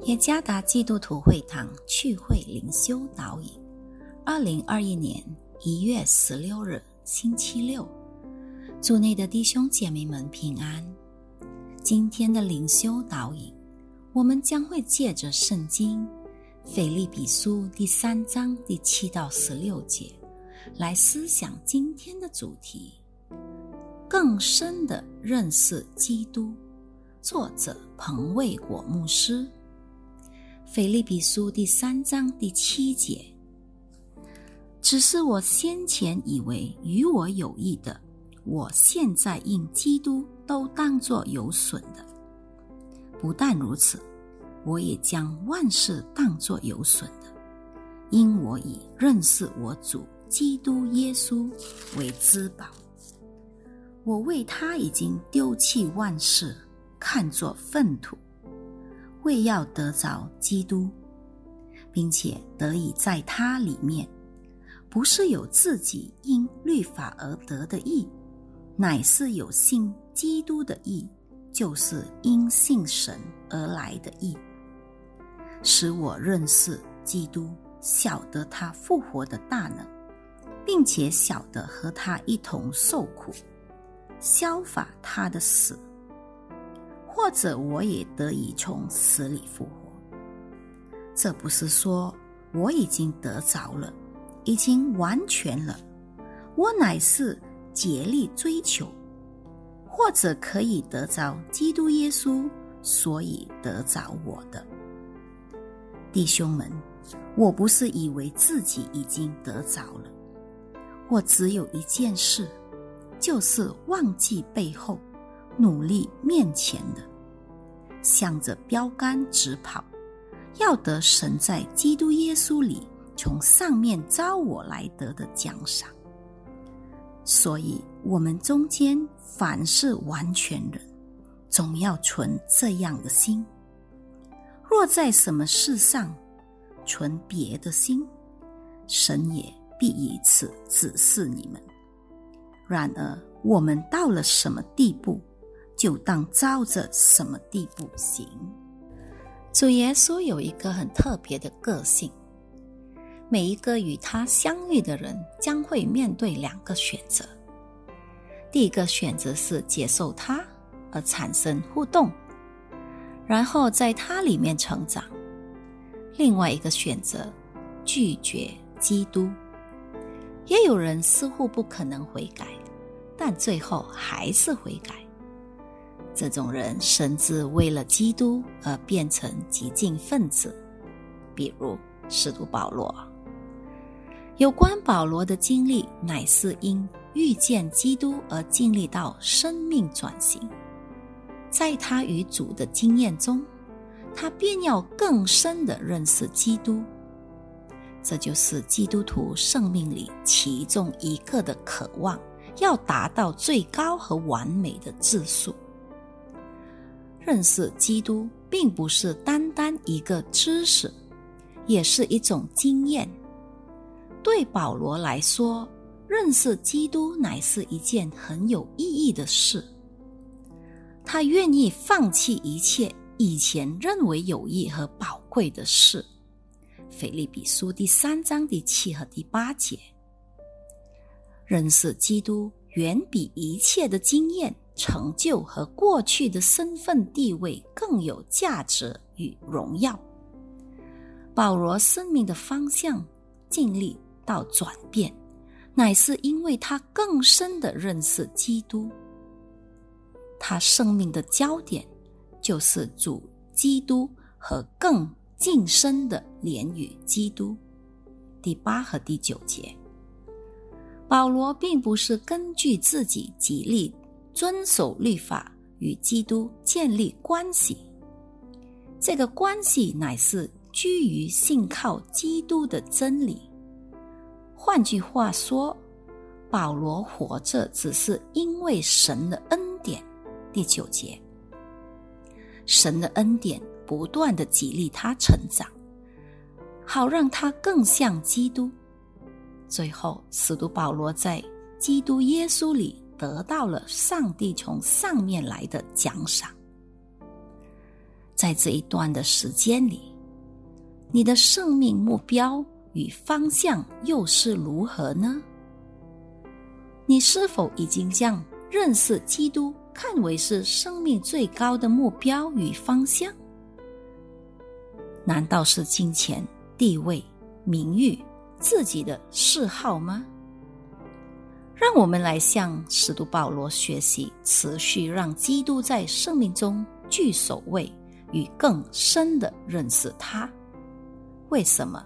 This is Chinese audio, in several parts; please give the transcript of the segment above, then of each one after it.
耶加达基督徒会堂聚会灵修导引，二零二一年一月十六日星期六，主内的弟兄姐妹们平安。今天的灵修导引，我们将会借着圣经腓利比书第三章第七到十六节来思想今天的主题：更深的认识基督。作者彭卫果牧师。腓利比书第三章第七节，只是我先前以为与我有益的，我现在因基督都当作有损的。不但如此，我也将万事当作有损的，因我以认识我主基督耶稣为资宝。我为他已经丢弃万事，看作粪土。为要得着基督，并且得以在他里面，不是有自己因律法而得的义，乃是有信基督的义，就是因信神而来的义，使我认识基督，晓得他复活的大能，并且晓得和他一同受苦，消法他的死。或者我也得以从死里复活。这不是说我已经得着了，已经完全了。我乃是竭力追求，或者可以得着基督耶稣，所以得着我的弟兄们。我不是以为自己已经得着了，我只有一件事，就是忘记背后。努力面前的，向着标杆直跑，要得神在基督耶稣里从上面招我来得的奖赏。所以，我们中间凡是完全人，总要存这样的心。若在什么事上存别的心，神也必以此指示你们。然而，我们到了什么地步？就当照着什么地步行。主耶稣有一个很特别的个性，每一个与他相遇的人将会面对两个选择。第一个选择是接受他而产生互动，然后在他里面成长；另外一个选择拒绝基督。也有人似乎不可能悔改，但最后还是悔改。这种人甚至为了基督而变成激进分子，比如使徒保罗。有关保罗的经历，乃是因遇见基督而经历到生命转型。在他与主的经验中，他便要更深的认识基督。这就是基督徒生命里其中一个的渴望，要达到最高和完美的质素。认识基督并不是单单一个知识，也是一种经验。对保罗来说，认识基督乃是一件很有意义的事。他愿意放弃一切以前认为有益和宝贵的事。腓利比书第三章第七和第八节，认识基督远比一切的经验。成就和过去的身份地位更有价值与荣耀。保罗生命的方向尽力到转变，乃是因为他更深的认识基督。他生命的焦点就是主基督和更近身的连与基督。第八和第九节，保罗并不是根据自己极力。遵守律法与基督建立关系，这个关系乃是居于信靠基督的真理。换句话说，保罗活着只是因为神的恩典。第九节，神的恩典不断的激励他成长，好让他更像基督。最后，使徒保罗在基督耶稣里。得到了上帝从上面来的奖赏。在这一段的时间里，你的生命目标与方向又是如何呢？你是否已经将认识基督看为是生命最高的目标与方向？难道是金钱、地位、名誉、自己的嗜好吗？让我们来向使徒保罗学习，持续让基督在生命中居首位，与更深的认识他。为什么？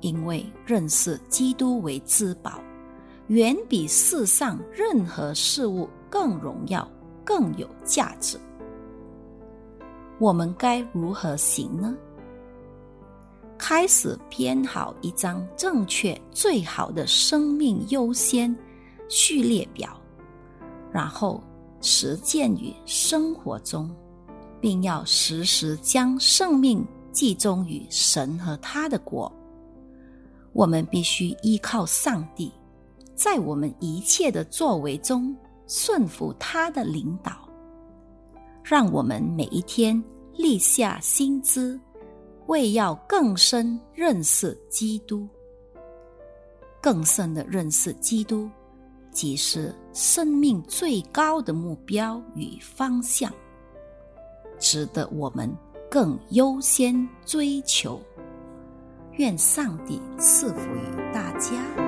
因为认识基督为至宝，远比世上任何事物更荣耀、更有价值。我们该如何行呢？开始编好一张正确、最好的生命优先序列表，然后实践于生活中，并要时时将生命集中于神和他的国。我们必须依靠上帝，在我们一切的作为中顺服他的领导，让我们每一天立下心知。为要更深认识基督，更深的认识基督，即是生命最高的目标与方向，值得我们更优先追求。愿上帝赐福于大家。